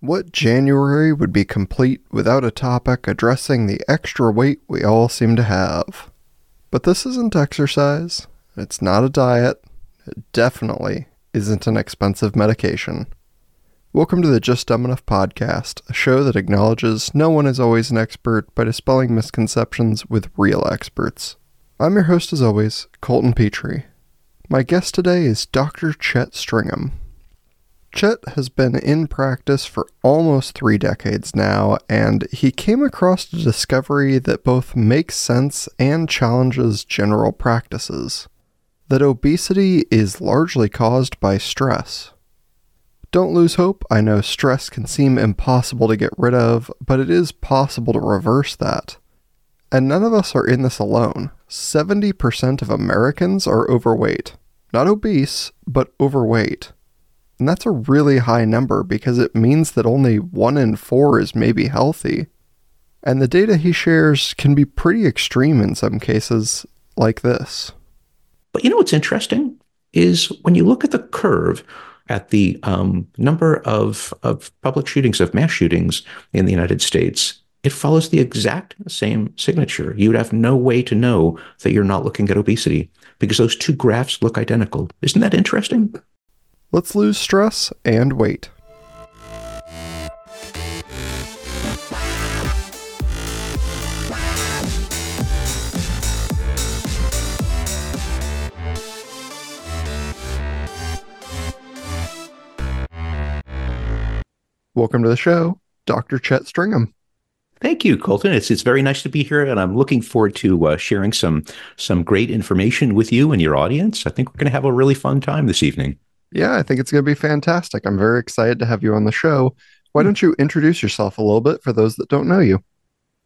What January would be complete without a topic addressing the extra weight we all seem to have? But this isn't exercise, it's not a diet, it definitely isn't an expensive medication. Welcome to the Just Dumb Enough podcast, a show that acknowledges no one is always an expert by dispelling misconceptions with real experts. I'm your host, as always, Colton Petrie. My guest today is Dr. Chet Stringham. Chet has been in practice for almost three decades now, and he came across a discovery that both makes sense and challenges general practices that obesity is largely caused by stress. Don't lose hope. I know stress can seem impossible to get rid of, but it is possible to reverse that. And none of us are in this alone. 70% of Americans are overweight. Not obese, but overweight. And that's a really high number because it means that only one in four is maybe healthy. And the data he shares can be pretty extreme in some cases, like this. But you know what's interesting is when you look at the curve at the um, number of, of public shootings, of mass shootings in the United States, it follows the exact same signature. You would have no way to know that you're not looking at obesity because those two graphs look identical. Isn't that interesting? Let's lose stress and weight. Welcome to the show, Dr. Chet Stringham. Thank you, Colton. It's it's very nice to be here, and I'm looking forward to uh, sharing some some great information with you and your audience. I think we're going to have a really fun time this evening. Yeah, I think it's going to be fantastic. I'm very excited to have you on the show. Why hmm. don't you introduce yourself a little bit for those that don't know you?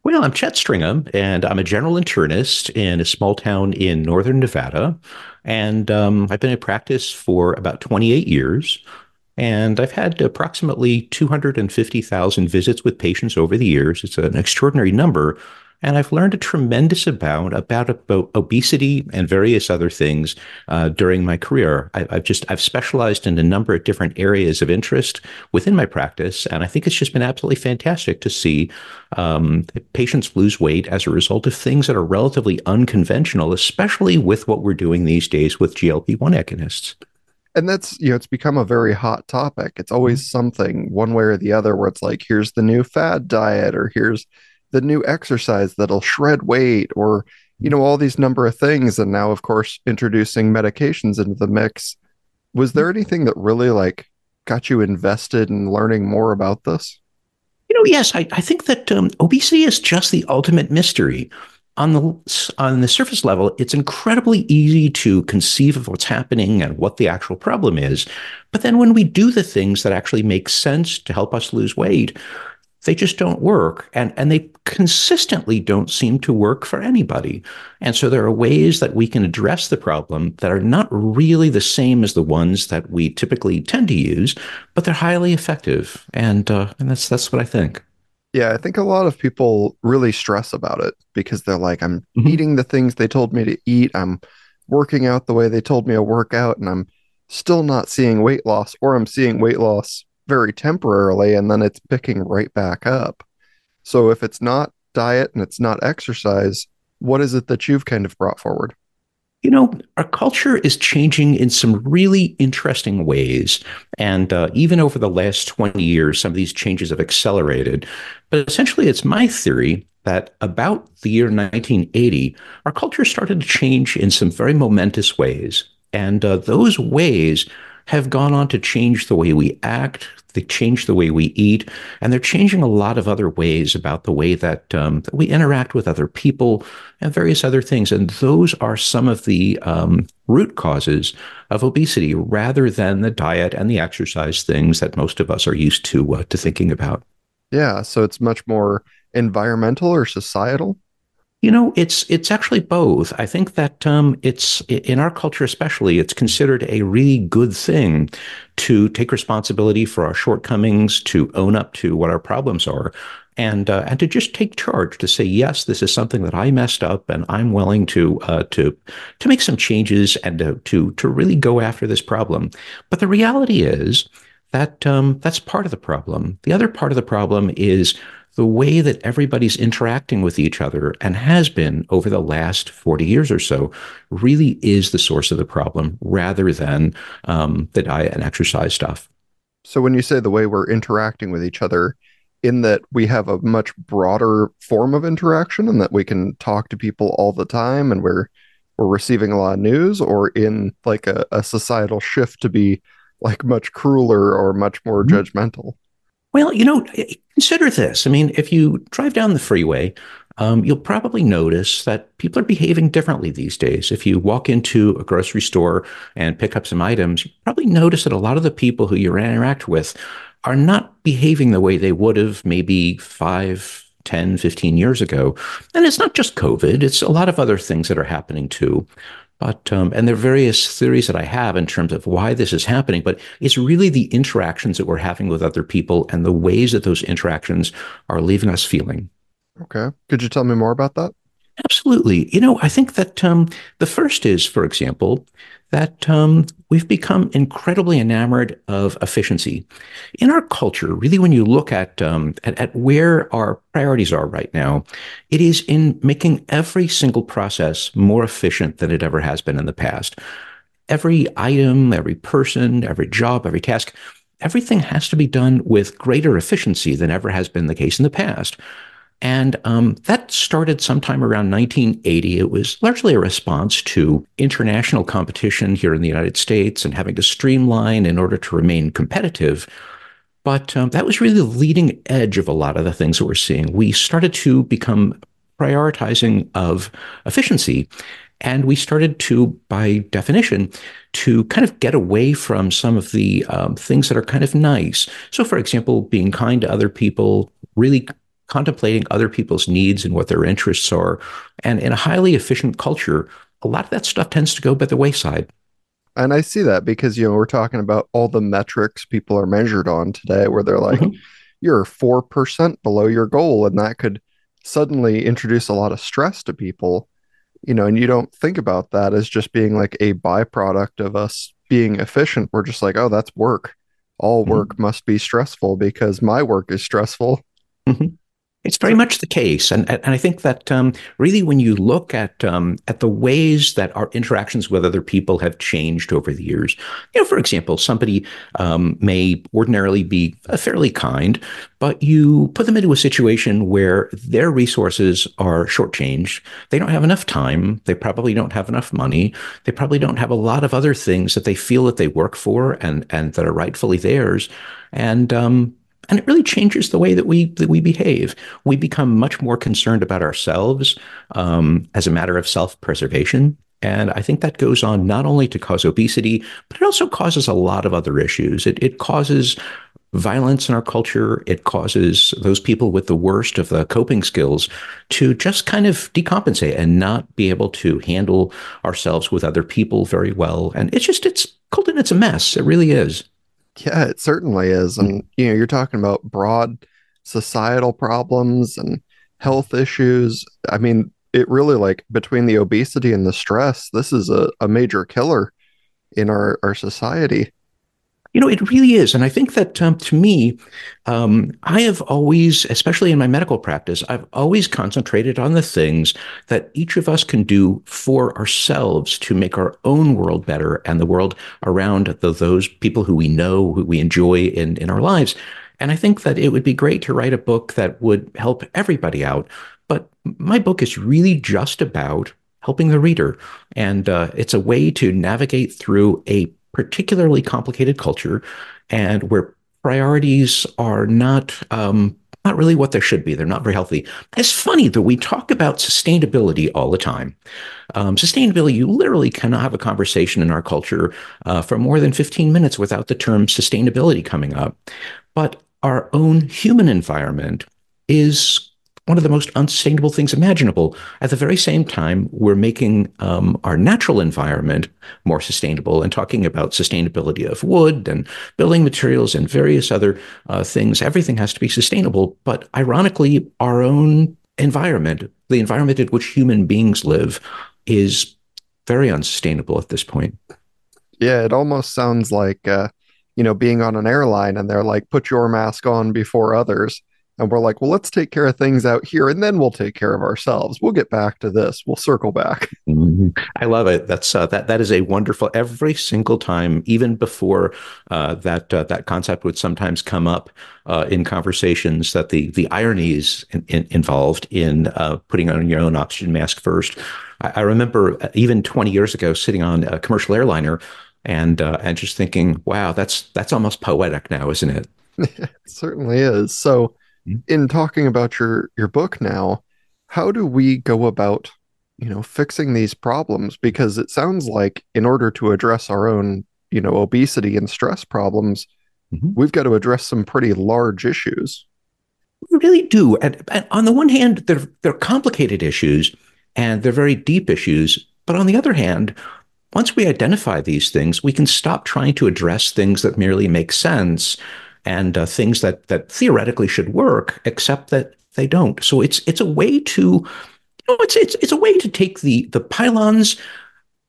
Well, I'm Chet Stringham, and I'm a general internist in a small town in northern Nevada. And um, I've been in practice for about 28 years. And I've had approximately 250,000 visits with patients over the years. It's an extraordinary number. And I've learned a tremendous amount about, about obesity and various other things uh, during my career. I, have just I've specialized in a number of different areas of interest within my practice, and I think it's just been absolutely fantastic to see um, patients lose weight as a result of things that are relatively unconventional, especially with what we're doing these days with GLP one agonists and that's you know it's become a very hot topic it's always mm-hmm. something one way or the other where it's like here's the new fad diet or here's the new exercise that'll shred weight or you know all these number of things. And now of course introducing medications into the mix. Was there anything that really like got you invested in learning more about this? You know yes i, I think that um, obesity is just the ultimate mystery. On the on the surface level, it's incredibly easy to conceive of what's happening and what the actual problem is. But then when we do the things that actually make sense to help us lose weight, they just don't work. And, and they consistently don't seem to work for anybody. And so there are ways that we can address the problem that are not really the same as the ones that we typically tend to use, but they're highly effective. And, uh, and that's, that's what I think. Yeah, I think a lot of people really stress about it because they're like, I'm mm-hmm. eating the things they told me to eat. I'm working out the way they told me to work out, and I'm still not seeing weight loss, or I'm seeing weight loss very temporarily and then it's picking right back up. So if it's not diet and it's not exercise, what is it that you've kind of brought forward? You know, our culture is changing in some really interesting ways. And uh, even over the last 20 years, some of these changes have accelerated. But essentially, it's my theory that about the year 1980, our culture started to change in some very momentous ways. And uh, those ways have gone on to change the way we act, they change the way we eat, and they're changing a lot of other ways about the way that, um, that we interact with other people and various other things. And those are some of the um, root causes of obesity, rather than the diet and the exercise things that most of us are used to uh, to thinking about. Yeah, so it's much more environmental or societal. You know, it's it's actually both. I think that um, it's in our culture, especially, it's considered a really good thing to take responsibility for our shortcomings, to own up to what our problems are, and uh, and to just take charge to say yes, this is something that I messed up, and I'm willing to uh, to to make some changes and to, to to really go after this problem. But the reality is that um, that's part of the problem. The other part of the problem is the way that everybody's interacting with each other and has been over the last 40 years or so really is the source of the problem rather than um, the diet and exercise stuff. So, when you say the way we're interacting with each other, in that we have a much broader form of interaction and that we can talk to people all the time and we're we're receiving a lot of news or in like a, a societal shift to be like much crueler or much more mm-hmm. judgmental well you know consider this i mean if you drive down the freeway um, you'll probably notice that people are behaving differently these days. If you walk into a grocery store and pick up some items, you probably notice that a lot of the people who you interact with are not behaving the way they would have maybe five, 10, 15 years ago. And it's not just COVID, it's a lot of other things that are happening too. But, um, and there are various theories that I have in terms of why this is happening, but it's really the interactions that we're having with other people and the ways that those interactions are leaving us feeling. Okay. Could you tell me more about that? Absolutely. You know, I think that um, the first is, for example, that um, we've become incredibly enamored of efficiency. In our culture, really, when you look at, um, at, at where our priorities are right now, it is in making every single process more efficient than it ever has been in the past. Every item, every person, every job, every task, everything has to be done with greater efficiency than ever has been the case in the past. And um, that started sometime around 1980. It was largely a response to international competition here in the United States and having to streamline in order to remain competitive. But um, that was really the leading edge of a lot of the things that we're seeing. We started to become prioritizing of efficiency. And we started to, by definition, to kind of get away from some of the um, things that are kind of nice. So, for example, being kind to other people, really contemplating other people's needs and what their interests are. And in a highly efficient culture, a lot of that stuff tends to go by the wayside. And I see that because, you know, we're talking about all the metrics people are measured on today, where they're like, mm-hmm. you're 4% below your goal. And that could suddenly introduce a lot of stress to people, you know, and you don't think about that as just being like a byproduct of us being efficient. We're just like, oh, that's work. All mm-hmm. work mm-hmm. must be stressful because my work is stressful. Mm-hmm. It's very much the case, and and I think that um, really, when you look at um, at the ways that our interactions with other people have changed over the years, you know, for example, somebody um, may ordinarily be fairly kind, but you put them into a situation where their resources are shortchanged. They don't have enough time. They probably don't have enough money. They probably don't have a lot of other things that they feel that they work for and and that are rightfully theirs. And um, and it really changes the way that we that we behave. We become much more concerned about ourselves um, as a matter of self preservation. And I think that goes on not only to cause obesity, but it also causes a lot of other issues. It, it causes violence in our culture. It causes those people with the worst of the coping skills to just kind of decompensate and not be able to handle ourselves with other people very well. And it's just, it's Colton, it's a mess. It really is. Yeah, it certainly is. Hmm. And, you know, you're talking about broad societal problems and health issues. I mean, it really like between the obesity and the stress, this is a, a major killer in our, our society. You know, it really is. And I think that um, to me, um, I have always, especially in my medical practice, I've always concentrated on the things that each of us can do for ourselves to make our own world better and the world around the, those people who we know, who we enjoy in, in our lives. And I think that it would be great to write a book that would help everybody out. But my book is really just about helping the reader. And uh, it's a way to navigate through a particularly complicated culture and where priorities are not um, not really what they should be. They're not very healthy. It's funny that we talk about sustainability all the time. Um, sustainability, you literally cannot have a conversation in our culture uh, for more than 15 minutes without the term sustainability coming up. But our own human environment is one of the most unsustainable things imaginable. At the very same time, we're making um, our natural environment more sustainable and talking about sustainability of wood and building materials and various other uh, things. Everything has to be sustainable. But ironically, our own environment, the environment in which human beings live, is very unsustainable at this point. Yeah, it almost sounds like, uh, you know, being on an airline and they're like, put your mask on before others. And we're like, well, let's take care of things out here and then we'll take care of ourselves. We'll get back to this. We'll circle back. Mm-hmm. I love it. That's uh, that that is a wonderful every single time, even before uh, that uh, that concept would sometimes come up uh, in conversations that the the ironies in, in, involved in uh, putting on your own oxygen mask first. I, I remember uh, even 20 years ago sitting on a commercial airliner and and just thinking, wow, that's that's almost poetic now, isn't it? it certainly is. So in talking about your your book now, how do we go about, you know, fixing these problems? Because it sounds like in order to address our own, you know, obesity and stress problems, mm-hmm. we've got to address some pretty large issues. We really do. And, and on the one hand, they're they're complicated issues and they're very deep issues. But on the other hand, once we identify these things, we can stop trying to address things that merely make sense and uh, things that that theoretically should work, except that they don't. So it's it's a way to, you know, it's it's it's a way to take the the pylons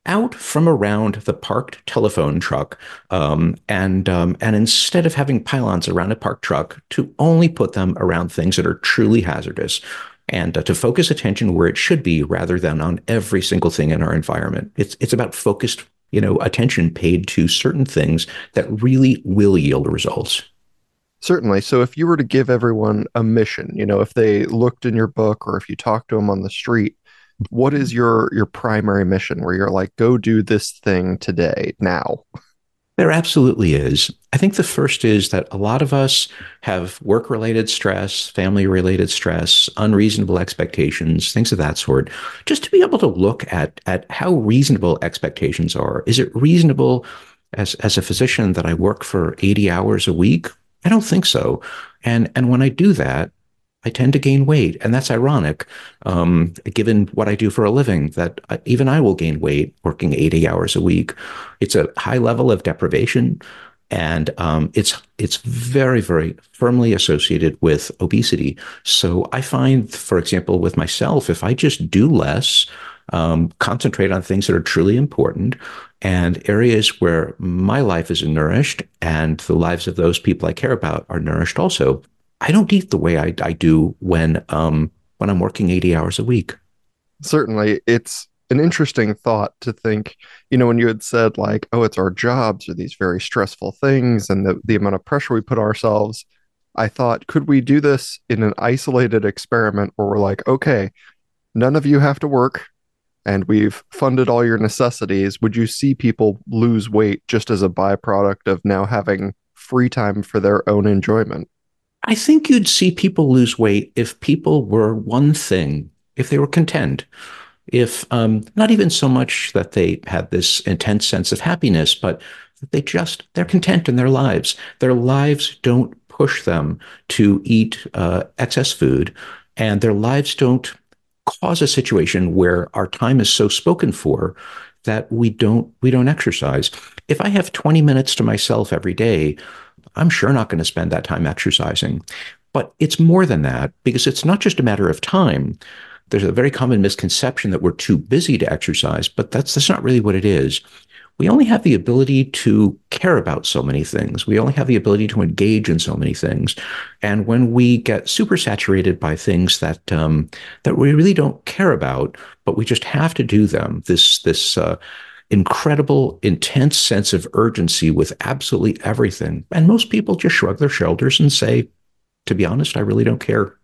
out from around the parked telephone truck, um, and um, and instead of having pylons around a parked truck, to only put them around things that are truly hazardous, and uh, to focus attention where it should be, rather than on every single thing in our environment. It's it's about focused, you know, attention paid to certain things that really will yield results. Certainly. So if you were to give everyone a mission, you know, if they looked in your book or if you talked to them on the street, what is your your primary mission where you're like go do this thing today now? There absolutely is. I think the first is that a lot of us have work related stress, family related stress, unreasonable expectations, things of that sort. Just to be able to look at, at how reasonable expectations are. Is it reasonable as, as a physician that I work for 80 hours a week? I don't think so. And and when I do that, I tend to gain weight, and that's ironic, um, given what I do for a living. That even I will gain weight working eighty hours a week. It's a high level of deprivation, and um, it's it's very very firmly associated with obesity. So I find, for example, with myself, if I just do less, um, concentrate on things that are truly important, and areas where my life is nourished and the lives of those people I care about are nourished also. I don't eat the way I, I do when um, when I'm working 80 hours a week. Certainly, it's an interesting thought to think, you know, when you had said like, oh, it's our jobs or these very stressful things and the, the amount of pressure we put ourselves. I thought, could we do this in an isolated experiment where we're like, okay, none of you have to work and we've funded all your necessities, would you see people lose weight just as a byproduct of now having free time for their own enjoyment? I think you'd see people lose weight if people were one thing, if they were content, if um, not even so much that they had this intense sense of happiness, but that they just, they're content in their lives. Their lives don't push them to eat uh, excess food, and their lives don't cause a situation where our time is so spoken for that we don't we don't exercise. If I have 20 minutes to myself every day, I'm sure not going to spend that time exercising. But it's more than that because it's not just a matter of time. There's a very common misconception that we're too busy to exercise, but that's that's not really what it is we only have the ability to care about so many things. We only have the ability to engage in so many things. And when we get super saturated by things that um, that we really don't care about, but we just have to do them, this this uh, incredible, intense sense of urgency with absolutely everything. And most people just shrug their shoulders and say, "To be honest, I really don't care."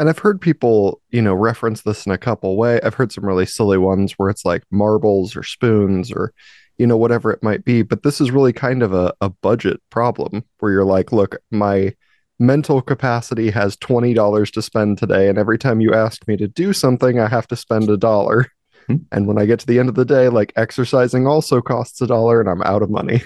And I've heard people, you know, reference this in a couple way. I've heard some really silly ones where it's like marbles or spoons or, you know, whatever it might be. But this is really kind of a, a budget problem where you're like, look, my mental capacity has $20 to spend today. And every time you ask me to do something, I have to spend a dollar. Hmm. And when I get to the end of the day, like exercising also costs a dollar and I'm out of money.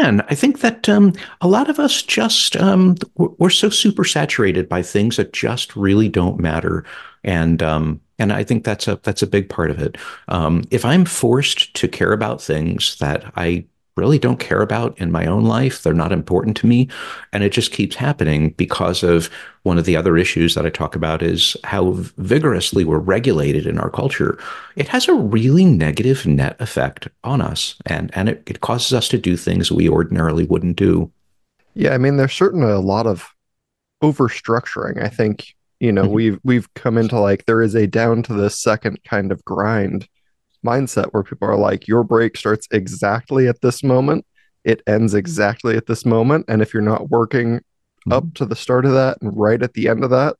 And I think that um, a lot of us just um, we're so super saturated by things that just really don't matter, and um, and I think that's a that's a big part of it. Um, if I'm forced to care about things that I really don't care about in my own life. They're not important to me. And it just keeps happening because of one of the other issues that I talk about is how vigorously we're regulated in our culture. It has a really negative net effect on us and, and it, it causes us to do things we ordinarily wouldn't do. Yeah, I mean, there's certainly a lot of overstructuring. I think, you know, mm-hmm. we've we've come into like there is a down to the second kind of grind mindset where people are like, your break starts exactly at this moment, it ends exactly at this moment. And if you're not working mm-hmm. up to the start of that and right at the end of that,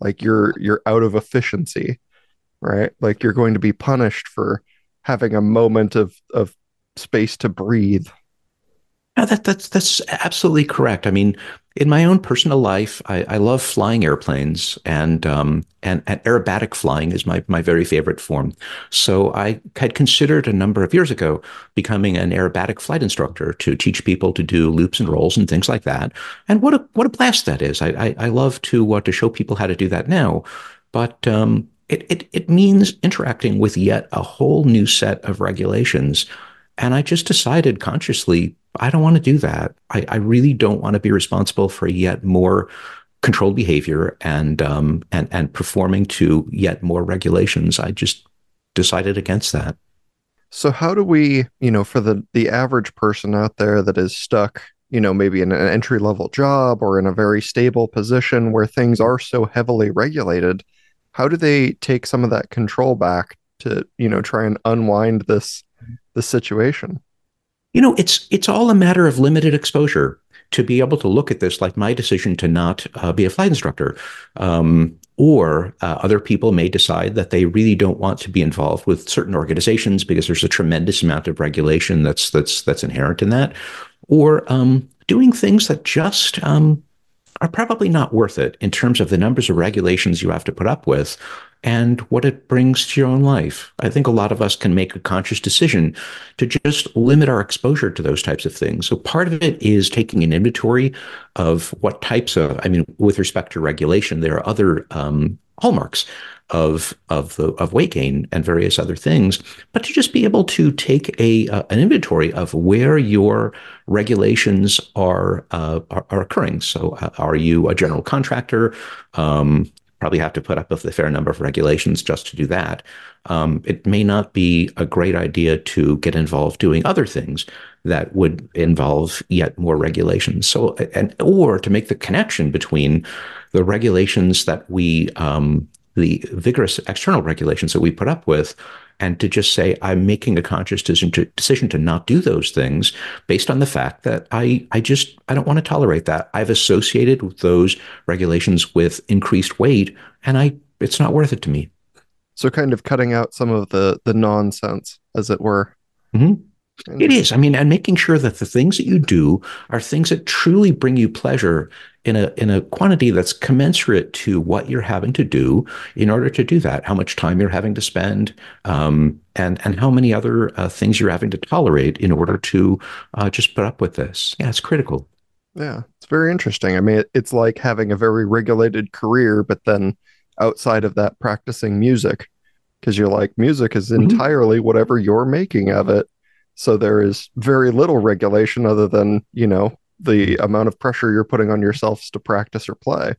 like you're you're out of efficiency, right? Like you're going to be punished for having a moment of of space to breathe. No, that, that's that's absolutely correct. I mean, in my own personal life, I, I love flying airplanes, and, um, and and aerobatic flying is my my very favorite form. So I had considered a number of years ago becoming an aerobatic flight instructor to teach people to do loops and rolls and things like that. And what a what a blast that is! I I, I love to uh, to show people how to do that now, but um, it, it it means interacting with yet a whole new set of regulations. And I just decided consciously I don't want to do that. I, I really don't want to be responsible for yet more controlled behavior and um, and and performing to yet more regulations. I just decided against that. So how do we, you know, for the the average person out there that is stuck, you know, maybe in an entry level job or in a very stable position where things are so heavily regulated, how do they take some of that control back to, you know, try and unwind this this situation? You know, it's it's all a matter of limited exposure to be able to look at this, like my decision to not uh, be a flight instructor. Um, or uh, other people may decide that they really don't want to be involved with certain organizations because there's a tremendous amount of regulation that's that's that's inherent in that, or um, doing things that just um, are probably not worth it in terms of the numbers of regulations you have to put up with and what it brings to your own life. I think a lot of us can make a conscious decision to just limit our exposure to those types of things. So part of it is taking an inventory of what types of, I mean, with respect to regulation, there are other um, hallmarks of of the of weight gain and various other things, but to just be able to take a uh, an inventory of where your regulations are uh, are, are, occurring. So, uh, are you a general contractor? Um, probably have to put up with a fair number of regulations just to do that. Um, it may not be a great idea to get involved doing other things that would involve yet more regulations. So, and or to make the connection between the regulations that we, um, the vigorous external regulations that we put up with, and to just say I'm making a conscious decision to, not do those things based on the fact that I I just I don't want to tolerate that. I've associated with those regulations with increased weight, and I it's not worth it to me. So, kind of cutting out some of the the nonsense, as it were. Mm-hmm. It is. I mean, and making sure that the things that you do are things that truly bring you pleasure in a in a quantity that's commensurate to what you're having to do in order to do that. How much time you're having to spend, um, and and how many other uh, things you're having to tolerate in order to uh, just put up with this. Yeah, it's critical. Yeah, it's very interesting. I mean, it's like having a very regulated career, but then outside of that, practicing music because you're like music is mm-hmm. entirely mm-hmm. whatever you're making of it so there is very little regulation other than, you know, the amount of pressure you're putting on yourselves to practice or play.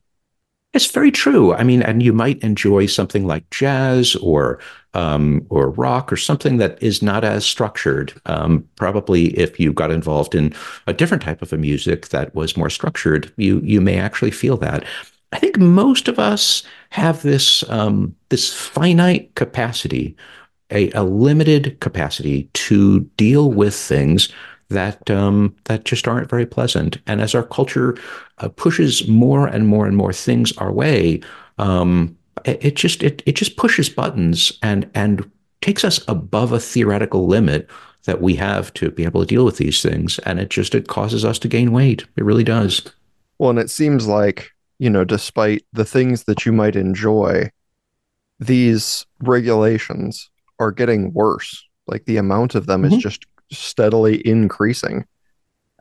It's very true. I mean, and you might enjoy something like jazz or um, or rock or something that is not as structured. Um, probably, if you got involved in a different type of a music that was more structured, you you may actually feel that. I think most of us have this um, this finite capacity a, a limited capacity to deal with things that um, that just aren't very pleasant. And as our culture uh, pushes more and more and more things our way, um, it, it, just it, it just pushes buttons and and takes us above a theoretical limit that we have to be able to deal with these things. And it just it causes us to gain weight. It really does. Well, and it seems like you know, despite the things that you might enjoy, these regulations are getting worse. Like the amount of them mm-hmm. is just steadily increasing.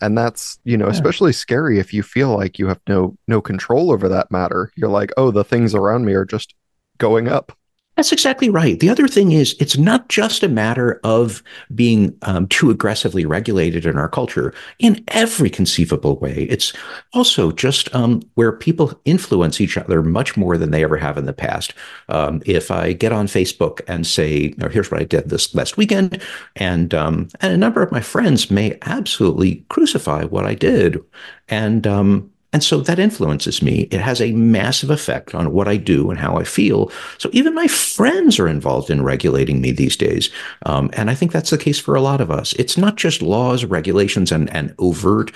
And that's, you know, yeah. especially scary if you feel like you have no no control over that matter. You're like, "Oh, the things around me are just going up." That's exactly right. The other thing is, it's not just a matter of being um, too aggressively regulated in our culture in every conceivable way. It's also just um, where people influence each other much more than they ever have in the past. Um, if I get on Facebook and say, oh, here's what I did this last weekend, and, um, and a number of my friends may absolutely crucify what I did. And um, and so that influences me. It has a massive effect on what I do and how I feel. So even my friends are involved in regulating me these days. Um, and I think that's the case for a lot of us. It's not just laws, regulations, and, and overt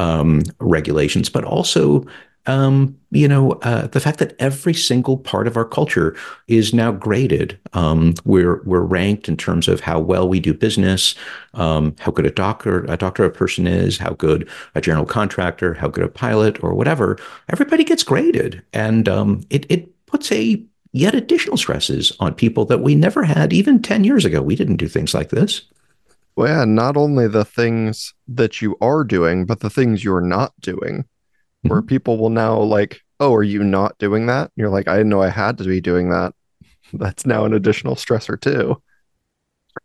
um, regulations, but also um, you know, uh, the fact that every single part of our culture is now graded. Um, we're we're ranked in terms of how well we do business, um, how good a doctor a doctor a person is, how good a general contractor, how good a pilot, or whatever. Everybody gets graded, and um, it it puts a yet additional stresses on people that we never had even ten years ago. We didn't do things like this. Well, yeah, not only the things that you are doing, but the things you're not doing where mm-hmm. people will now like, oh, are you not doing that? And you're like, I didn't know I had to be doing that. That's now an additional stressor too.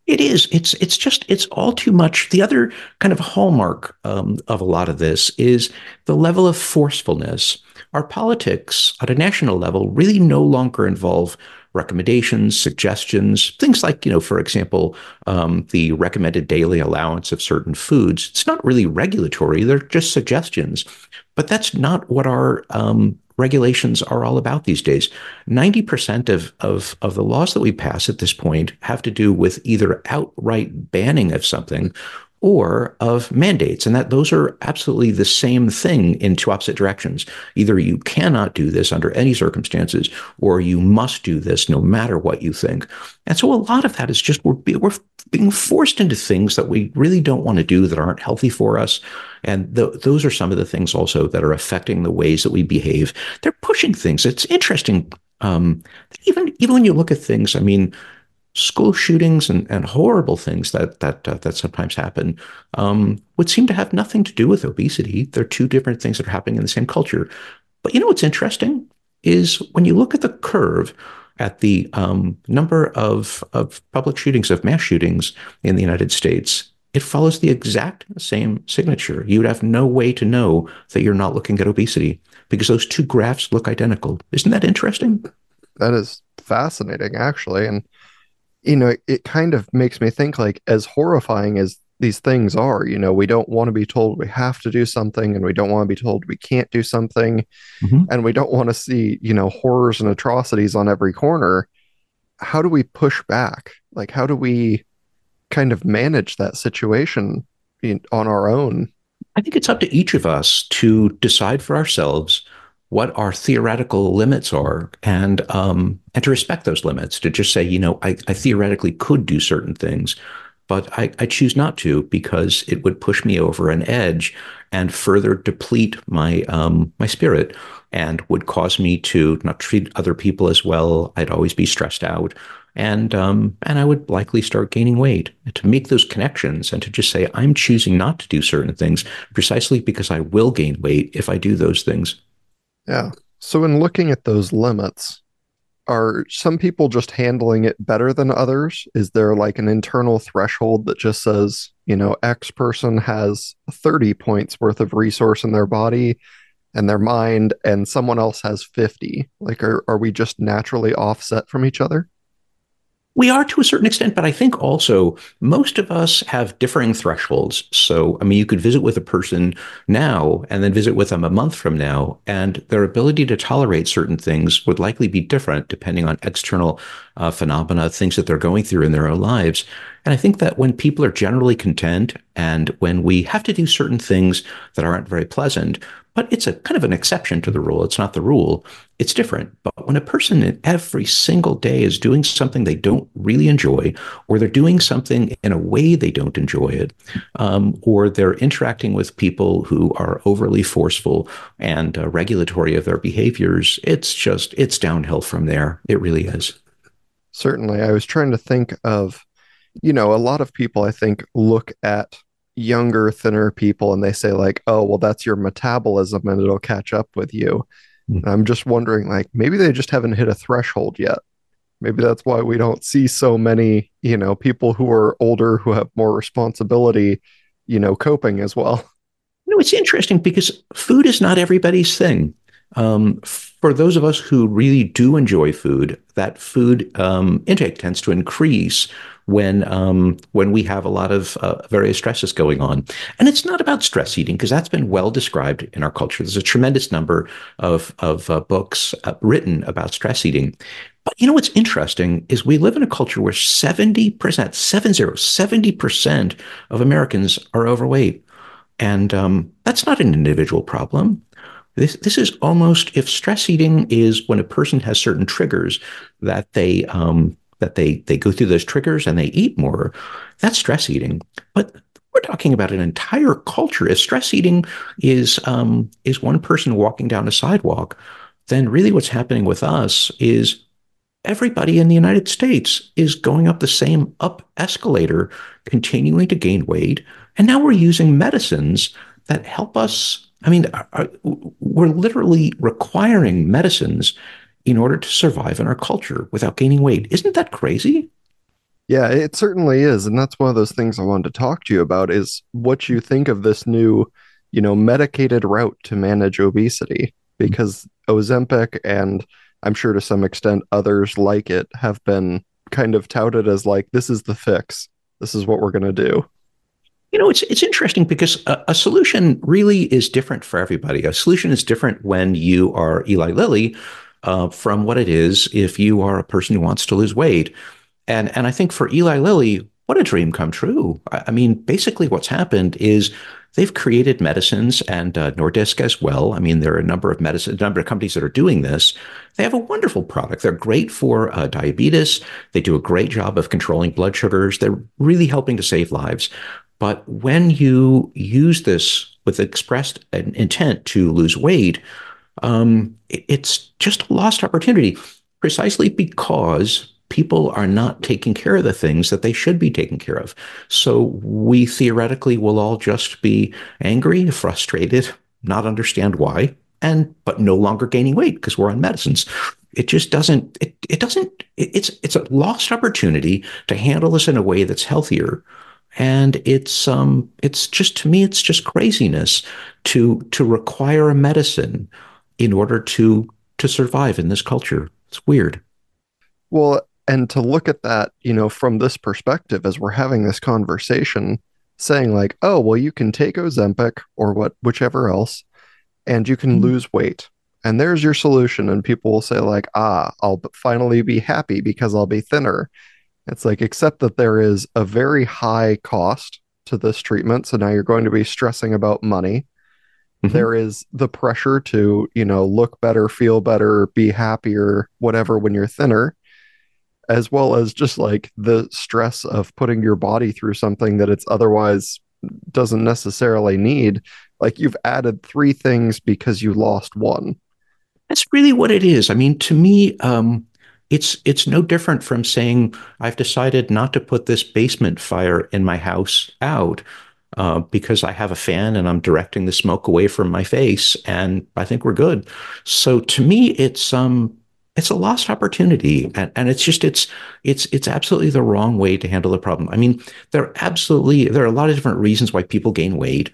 It is. It's it's just it's all too much. The other kind of hallmark um, of a lot of this is the level of forcefulness. Our politics at a national level really no longer involve recommendations, suggestions, things like, you know, for example, um, the recommended daily allowance of certain foods. It's not really regulatory, they're just suggestions. But that's not what our um, regulations are all about these days. 90% of, of, of the laws that we pass at this point have to do with either outright banning of something or of mandates and that those are absolutely the same thing in two opposite directions. Either you cannot do this under any circumstances or you must do this no matter what you think. And so a lot of that is just we're, we're being forced into things that we really don't want to do that aren't healthy for us. And th- those are some of the things also that are affecting the ways that we behave. They're pushing things. It's interesting um, even even when you look at things i mean school shootings and, and horrible things that that uh, that sometimes happen um, would seem to have nothing to do with obesity. They're two different things that are happening in the same culture. But you know what's interesting is when you look at the curve at the um, number of of public shootings of mass shootings in the United States. It follows the exact same signature. You would have no way to know that you're not looking at obesity because those two graphs look identical. Isn't that interesting? That is fascinating, actually. And you know, it kind of makes me think like as horrifying as these things are, you know, we don't want to be told we have to do something and we don't want to be told we can't do something mm-hmm. and we don't want to see, you know, horrors and atrocities on every corner. How do we push back? Like how do we kind of manage that situation on our own? I think it's up to each of us to decide for ourselves what our theoretical limits are and um, and to respect those limits to just say you know I, I theoretically could do certain things but I, I, choose not to because it would push me over an edge and further deplete my um, my spirit and would cause me to not treat other people as well. I'd always be stressed out, and um, and I would likely start gaining weight. To make those connections and to just say I'm choosing not to do certain things precisely because I will gain weight if I do those things. Yeah. So, in looking at those limits, are some people just handling it better than others? Is there like an internal threshold that just says, you know, X person has 30 points worth of resource in their body and their mind, and someone else has 50? Like, are, are we just naturally offset from each other? We are to a certain extent, but I think also most of us have differing thresholds. So, I mean, you could visit with a person now and then visit with them a month from now, and their ability to tolerate certain things would likely be different depending on external uh, phenomena, things that they're going through in their own lives. And I think that when people are generally content and when we have to do certain things that aren't very pleasant, but it's a kind of an exception to the rule. It's not the rule. It's different. But when a person every single day is doing something they don't really enjoy, or they're doing something in a way they don't enjoy it, um, or they're interacting with people who are overly forceful and uh, regulatory of their behaviors, it's just, it's downhill from there. It really is. Certainly. I was trying to think of, you know, a lot of people I think look at younger, thinner people and they say, like, oh, well, that's your metabolism and it'll catch up with you. Mm. I'm just wondering, like, maybe they just haven't hit a threshold yet. Maybe that's why we don't see so many, you know, people who are older who have more responsibility, you know, coping as well. You know, it's interesting because food is not everybody's thing. Um, for those of us who really do enjoy food, that food um, intake tends to increase when um, when we have a lot of uh, various stresses going on. And it's not about stress eating because that's been well described in our culture. There's a tremendous number of of uh, books uh, written about stress eating. But you know what's interesting is we live in a culture where 70%, 70, 70% of Americans are overweight. And um, that's not an individual problem. This this is almost if stress eating is when a person has certain triggers that they um, that they they go through those triggers and they eat more. That's stress eating. But we're talking about an entire culture. If stress eating is um, is one person walking down a sidewalk, then really what's happening with us is everybody in the United States is going up the same up escalator, continuing to gain weight, and now we're using medicines that help us I mean, we're literally requiring medicines in order to survive in our culture without gaining weight. Isn't that crazy? Yeah, it certainly is. And that's one of those things I wanted to talk to you about is what you think of this new, you know, medicated route to manage obesity. Because Ozempic and I'm sure to some extent others like it have been kind of touted as like, this is the fix. This is what we're going to do. You know, it's it's interesting because a, a, solution really is different for everybody. A solution is different when you are Eli Lilly uh, from what it is if you are a person who wants to lose weight. And and I think for Eli Lilly, what a dream come true. I, I mean, basically, what's happened is they've created medicines and uh, Nordisk as well. I mean, there are a number of medicine, a number of companies that are doing this. They have a wonderful product. They're great for uh, diabetes. They do a great job of controlling blood sugars. They're really helping to save lives. But when you use this with expressed intent to lose weight, um, it's just a lost opportunity precisely because people are not taking care of the things that they should be taking care of. So we theoretically will all just be angry, frustrated, not understand why, and but no longer gaining weight because we're on medicines. It just doesn't. It, it doesn't. It's it's a lost opportunity to handle this in a way that's healthier and it's um it's just to me it's just craziness to to require a medicine in order to to survive in this culture. It's weird. Well and to look at that you know from this perspective as we're having this conversation saying like oh well you can take ozempic or what whichever else and you can mm-hmm. lose weight. And there's your solution. And people will say like ah i'll finally be happy because i'll be thinner it's like, except that there is a very high cost to this treatment. So now you're going to be stressing about money. Mm-hmm. There is the pressure to, you know, look better, feel better, be happier, whatever when you're thinner, as well as just like the stress of putting your body through something that it's otherwise doesn't necessarily need. Like you've added three things because you lost one. That's really what it is. I mean, to me, um, it's it's no different from saying I've decided not to put this basement fire in my house out uh, because I have a fan and I'm directing the smoke away from my face, and I think we're good. So to me, it's um it's a lost opportunity, and, and it's just it's it's it's absolutely the wrong way to handle the problem. I mean, there are absolutely there are a lot of different reasons why people gain weight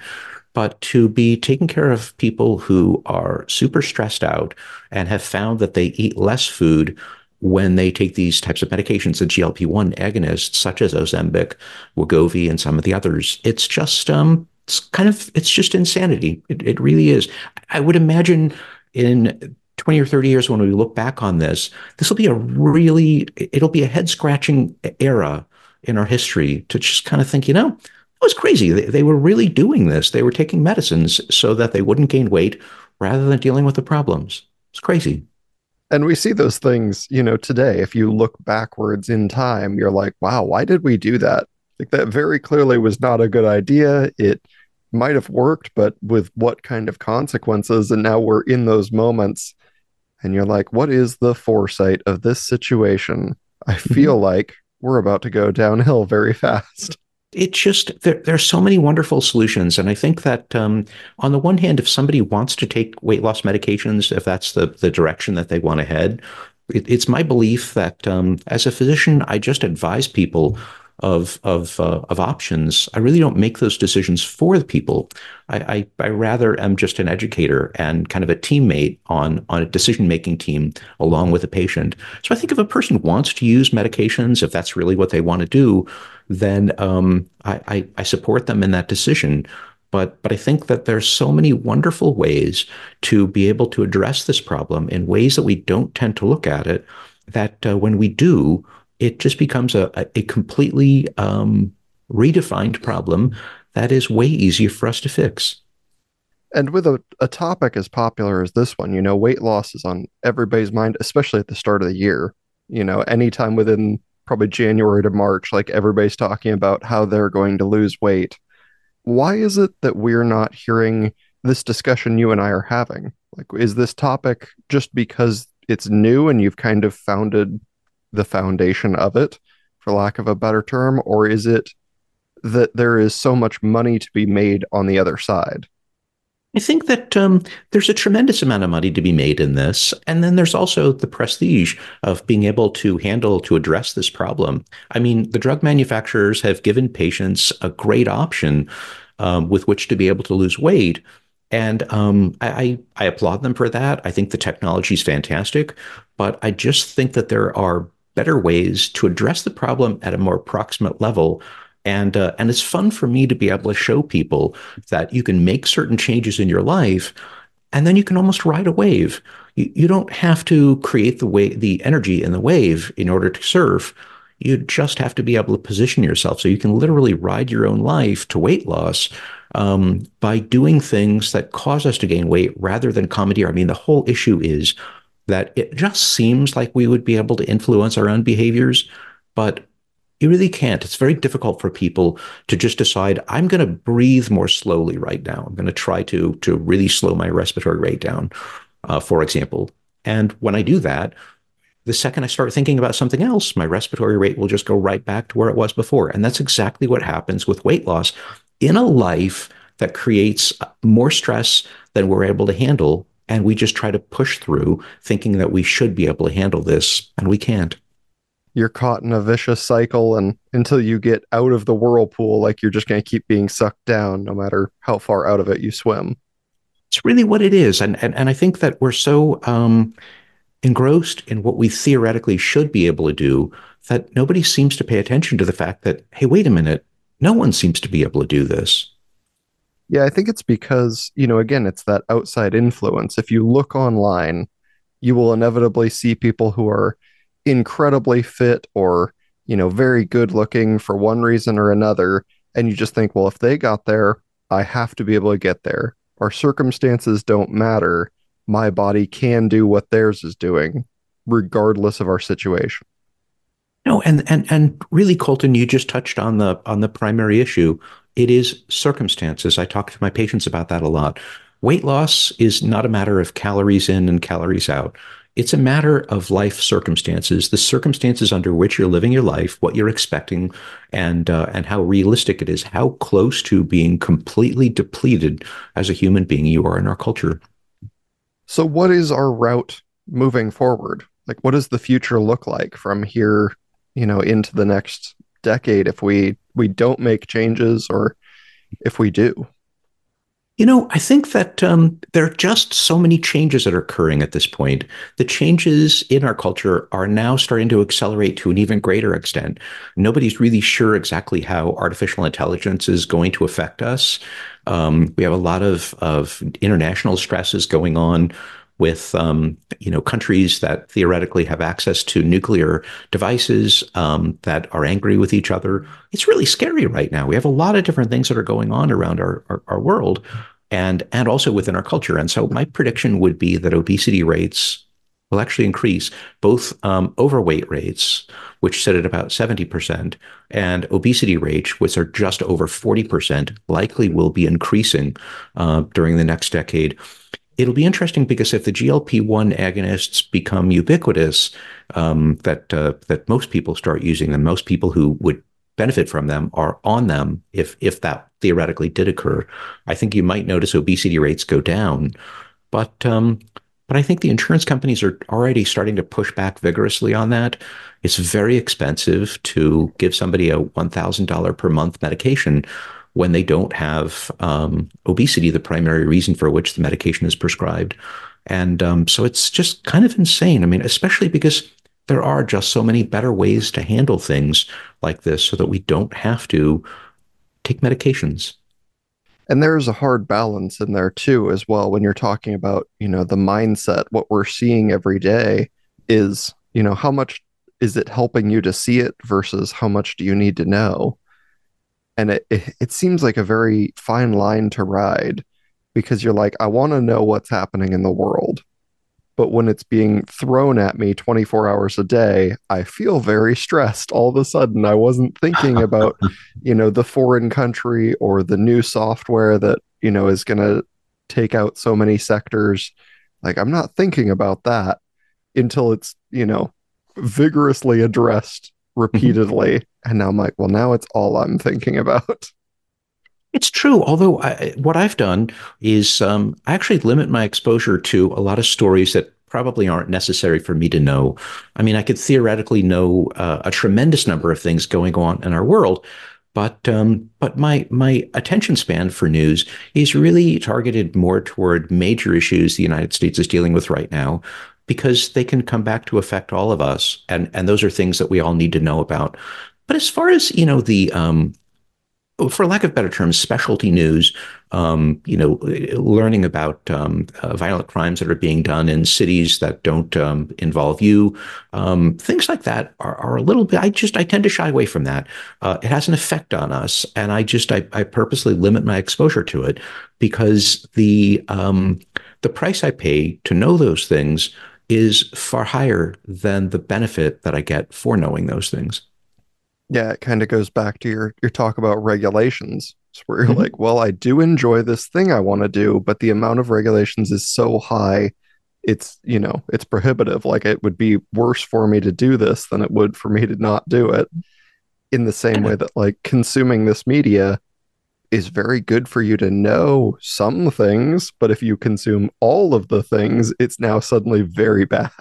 but to be taking care of people who are super stressed out and have found that they eat less food when they take these types of medications, the GLP-1 agonists, such as Ozempic, Wegovy, and some of the others. It's just, um, it's kind of, it's just insanity. It, it really is. I would imagine in 20 or 30 years when we look back on this, this will be a really, it'll be a head scratching era in our history to just kind of think, you know, it was crazy. They, they were really doing this. They were taking medicines so that they wouldn't gain weight rather than dealing with the problems. It's crazy and we see those things you know today. If you look backwards in time you're like wow why did we do that? Like that very clearly was not a good idea. It might have worked but with what kind of consequences? And now we're in those moments and you're like what is the foresight of this situation? I mm-hmm. feel like we're about to go downhill very fast it just there, there are so many wonderful solutions. And i think that um, on the one hand if somebody wants to take weight loss medications if that's the, the direction that they want to head it, it's my belief that um, as a physician, I just advise people of of uh, of options. I really don't make those decisions for the people. I, I, I rather am just an educator and kind of a teammate on on a decision making team along with the patient. So I think if a person wants to use medications, if that's really what they want to do, then um, I, I, I support them in that decision. But but I think that there's so many wonderful ways to be able to address this problem in ways that we don't tend to look at it. That uh, when we do, it just becomes a, a completely um, redefined problem that is way easier for us to fix. And with a, a topic as popular as this one, you know, weight loss is on everybody's mind, especially at the start of the year. You know, anytime within probably January to March, like everybody's talking about how they're going to lose weight. Why is it that we're not hearing this discussion you and I are having? Like, is this topic just because it's new and you've kind of founded the foundation of it, for lack of a better term, or is it that there is so much money to be made on the other side? I think that um, there's a tremendous amount of money to be made in this. And then there's also the prestige of being able to handle, to address this problem. I mean, the drug manufacturers have given patients a great option um, with which to be able to lose weight. And um, I, I applaud them for that. I think the technology is fantastic, but I just think that there are better ways to address the problem at a more proximate level. And uh, and it's fun for me to be able to show people that you can make certain changes in your life, and then you can almost ride a wave. You, you don't have to create the way the energy in the wave in order to surf. You just have to be able to position yourself so you can literally ride your own life to weight loss um, by doing things that cause us to gain weight rather than commandeer. I mean, the whole issue is that it just seems like we would be able to influence our own behaviors, but you really can't. It's very difficult for people to just decide, I'm going to breathe more slowly right now. I'm going to try to, to really slow my respiratory rate down, uh, for example. And when I do that, the second I start thinking about something else, my respiratory rate will just go right back to where it was before. And that's exactly what happens with weight loss in a life that creates more stress than we're able to handle and we just try to push through thinking that we should be able to handle this and we can't. You're caught in a vicious cycle and until you get out of the whirlpool like you're just going to keep being sucked down no matter how far out of it you swim. It's really what it is and and, and i think that we're so um, engrossed in what we theoretically should be able to do that nobody seems to pay attention to the fact that hey wait a minute no one seems to be able to do this yeah, I think it's because, you know, again, it's that outside influence. If you look online, you will inevitably see people who are incredibly fit or, you know, very good looking for one reason or another. And you just think, well, if they got there, I have to be able to get there. Our circumstances don't matter. My body can do what theirs is doing, regardless of our situation. No, and and and really, Colton, you just touched on the on the primary issue it is circumstances. I talk to my patients about that a lot. Weight loss is not a matter of calories in and calories out. It's a matter of life circumstances, the circumstances under which you're living your life, what you're expecting, and uh, and how realistic it is, how close to being completely depleted as a human being you are in our culture. So, what is our route moving forward? Like, what does the future look like from here, you know, into the next decade if we we don't make changes or if we do? You know, I think that um, there are just so many changes that are occurring at this point. The changes in our culture are now starting to accelerate to an even greater extent. Nobody's really sure exactly how artificial intelligence is going to affect us. Um, we have a lot of, of international stresses going on with um, you know countries that theoretically have access to nuclear devices um, that are angry with each other. It's really scary right now. We have a lot of different things that are going on around our, our, our world, and and also within our culture. And so my prediction would be that obesity rates will actually increase, both um, overweight rates, which sit at about 70%, and obesity rates, which are just over 40%, likely will be increasing uh, during the next decade it'll be interesting because if the GLP-1 agonists become ubiquitous, um, that uh, that most people start using them, most people who would benefit from them are on them. If if that theoretically did occur, I think you might notice obesity rates go down, but um, But I think the insurance companies are already starting to push back vigorously on that. It's very expensive to give somebody a $1,000 per month medication when they don't have um, obesity, the primary reason for which the medication is prescribed. And um, so it's just kind of insane. I mean, especially because there are just so many better ways to handle things like this so that we don't have to take medications. And there's a hard balance in there too, as well, when you're talking about, you know, the mindset, what we're seeing every day is, you know, how much is it helping you to see it versus how much do you need to know? And it, it, it seems like a very fine line to ride because you're like, I want to know what's happening in the world. But when it's being thrown at me 24 hours a day, I feel very stressed. All of a sudden, I wasn't thinking about, you know, the foreign country or the new software that, you know, is going to take out so many sectors. Like, I'm not thinking about that until it's, you know, vigorously addressed mm-hmm. repeatedly. And now I'm like, well, now it's all I'm thinking about. It's true. Although I, what I've done is um, I actually limit my exposure to a lot of stories that probably aren't necessary for me to know. I mean, I could theoretically know uh, a tremendous number of things going on in our world, but um, but my my attention span for news is really targeted more toward major issues the United States is dealing with right now, because they can come back to affect all of us, and and those are things that we all need to know about. But as far as you know, the um, for lack of better terms, specialty news, um, you know, learning about um, uh, violent crimes that are being done in cities that don't um, involve you, um, things like that are, are, a little bit. I just I tend to shy away from that. Uh, it has an effect on us, and I just I, I purposely limit my exposure to it because the um, the price I pay to know those things is far higher than the benefit that I get for knowing those things. Yeah, it kind of goes back to your your talk about regulations. where you're mm-hmm. like, well, I do enjoy this thing I want to do, but the amount of regulations is so high, it's you know, it's prohibitive. Like it would be worse for me to do this than it would for me to not do it. In the same way that like consuming this media is very good for you to know some things, but if you consume all of the things, it's now suddenly very bad.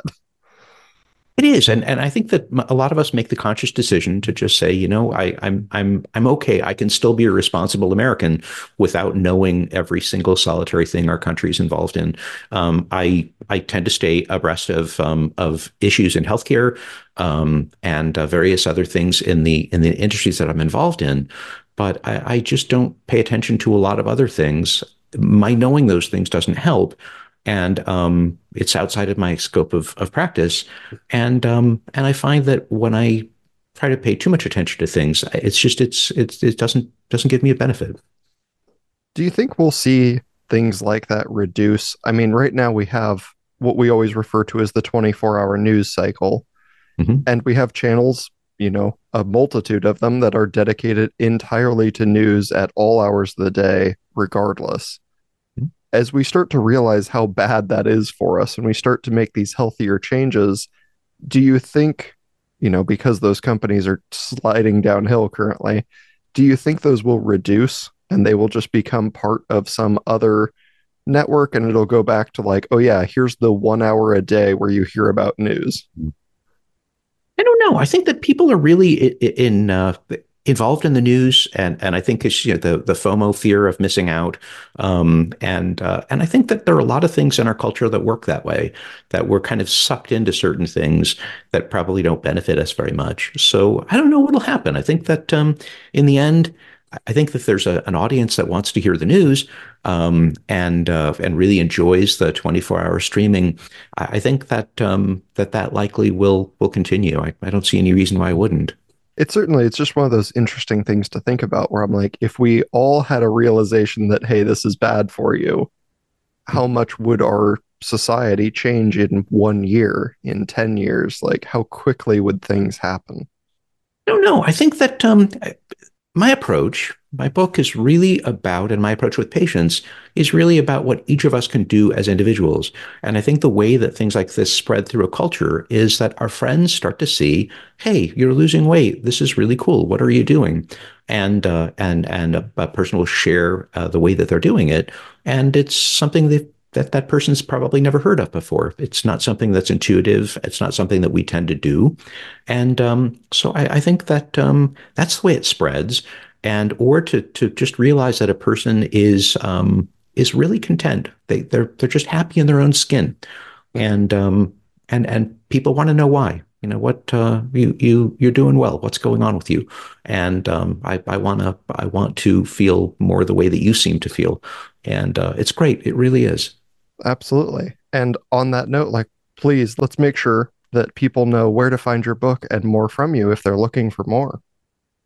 It is, and and I think that a lot of us make the conscious decision to just say, you know, I, I'm I'm I'm okay. I can still be a responsible American without knowing every single solitary thing our country is involved in. Um, I I tend to stay abreast of um, of issues in healthcare um, and uh, various other things in the in the industries that I'm involved in, but I, I just don't pay attention to a lot of other things. My knowing those things doesn't help and um, it's outside of my scope of, of practice. And um, and I find that when I try to pay too much attention to things, it's just it's it's it doesn't doesn't give me a benefit. Do you think we'll see things like that reduce? I mean, right now we have what we always refer to as the 24 hour news cycle. Mm-hmm. And we have channels, you know, a multitude of them that are dedicated entirely to news at all hours of the day, regardless as we start to realize how bad that is for us and we start to make these healthier changes, do you think, you know, because those companies are sliding downhill currently, do you think those will reduce and they will just become part of some other network and it'll go back to like, oh, yeah, here's the one hour a day where you hear about news? I don't know. I think that people are really in, uh, involved in the news, and and I think it's you know, the the FOMO fear of missing out, um, and uh, and I think that there are a lot of things in our culture that work that way, that we're kind of sucked into certain things that probably don't benefit us very much. So I don't know what'll happen. I think that um, in the end. I think that there's a, an audience that wants to hear the news um, and uh, and really enjoys the 24 hour streaming. I, I think that um, that that likely will will continue. I, I don't see any reason why it wouldn't it's certainly it's just one of those interesting things to think about where i'm like if we all had a realization that hey this is bad for you how much would our society change in one year in 10 years? Like how quickly would things happen? I don't know. I think that um, my approach my book is really about, and my approach with patients is really about what each of us can do as individuals. And I think the way that things like this spread through a culture is that our friends start to see, hey, you're losing weight. This is really cool. What are you doing? And uh, and and a, a, person will share uh, the way that they're doing it, and it's something that that that person's probably never heard of before. It's not something that's intuitive. It's not something that we tend to do, and um, so I, I, think that um, that's the way it spreads. And or to to just realize that a person is um, is really content. They they're they're just happy in their own skin, and um, and and people want to know why. You know what uh, you you you're doing well. What's going on with you? And um, I I want to I want to feel more the way that you seem to feel, and uh, it's great. It really is. Absolutely. And on that note, like please let's make sure that people know where to find your book and more from you if they're looking for more.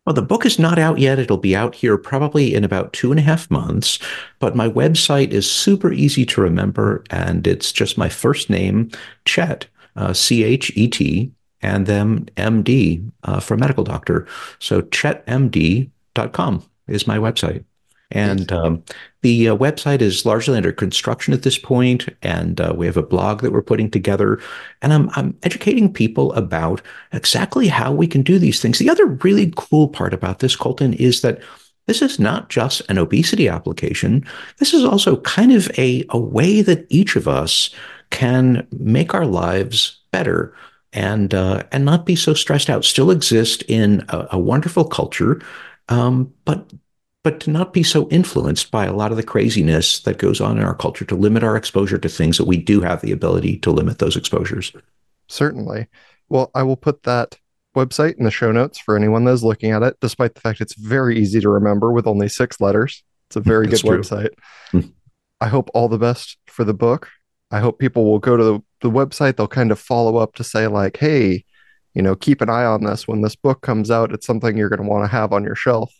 Well, the book is not out yet. It'll be out here probably in about two and a half months. But my website is super easy to remember, and it's just my first name, Chet, uh, C H E T, and then MD uh, for medical doctor. So chetmd.com is my website. And um, the uh, website is largely under construction at this point, and uh, we have a blog that we're putting together. And I'm, I'm educating people about exactly how we can do these things. The other really cool part about this, Colton, is that this is not just an obesity application. This is also kind of a, a way that each of us can make our lives better and uh, and not be so stressed out. Still exist in a, a wonderful culture, um, but but to not be so influenced by a lot of the craziness that goes on in our culture. To limit our exposure to things that we do have the ability to limit those exposures. Certainly. Well, I will put that website in the show notes for anyone that is looking at it. Despite the fact it's very easy to remember with only six letters, it's a very good true. website. Hmm. I hope all the best for the book. I hope people will go to the, the website. They'll kind of follow up to say, like, hey, you know, keep an eye on this. When this book comes out, it's something you're going to want to have on your shelf.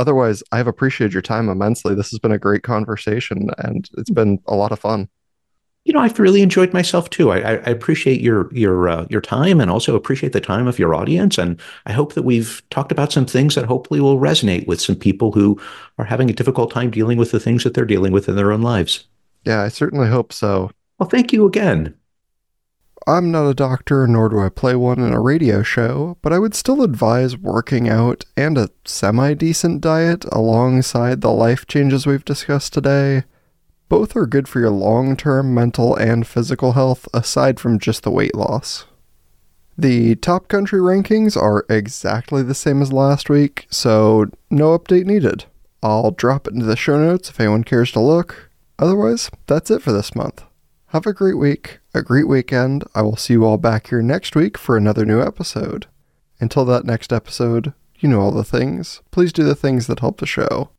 Otherwise, I've appreciated your time immensely. This has been a great conversation and it's been a lot of fun. You know, I've really enjoyed myself too. I, I appreciate your your uh, your time and also appreciate the time of your audience. And I hope that we've talked about some things that hopefully will resonate with some people who are having a difficult time dealing with the things that they're dealing with in their own lives. Yeah, I certainly hope so. Well, thank you again. I'm not a doctor, nor do I play one in a radio show, but I would still advise working out and a semi decent diet alongside the life changes we've discussed today. Both are good for your long term mental and physical health, aside from just the weight loss. The top country rankings are exactly the same as last week, so no update needed. I'll drop it into the show notes if anyone cares to look. Otherwise, that's it for this month. Have a great week, a great weekend. I will see you all back here next week for another new episode. Until that next episode, you know all the things. Please do the things that help the show.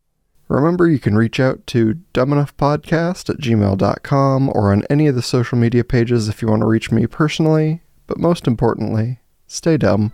Remember, you can reach out to dumbenoughpodcast at gmail.com or on any of the social media pages if you want to reach me personally. But most importantly, stay dumb.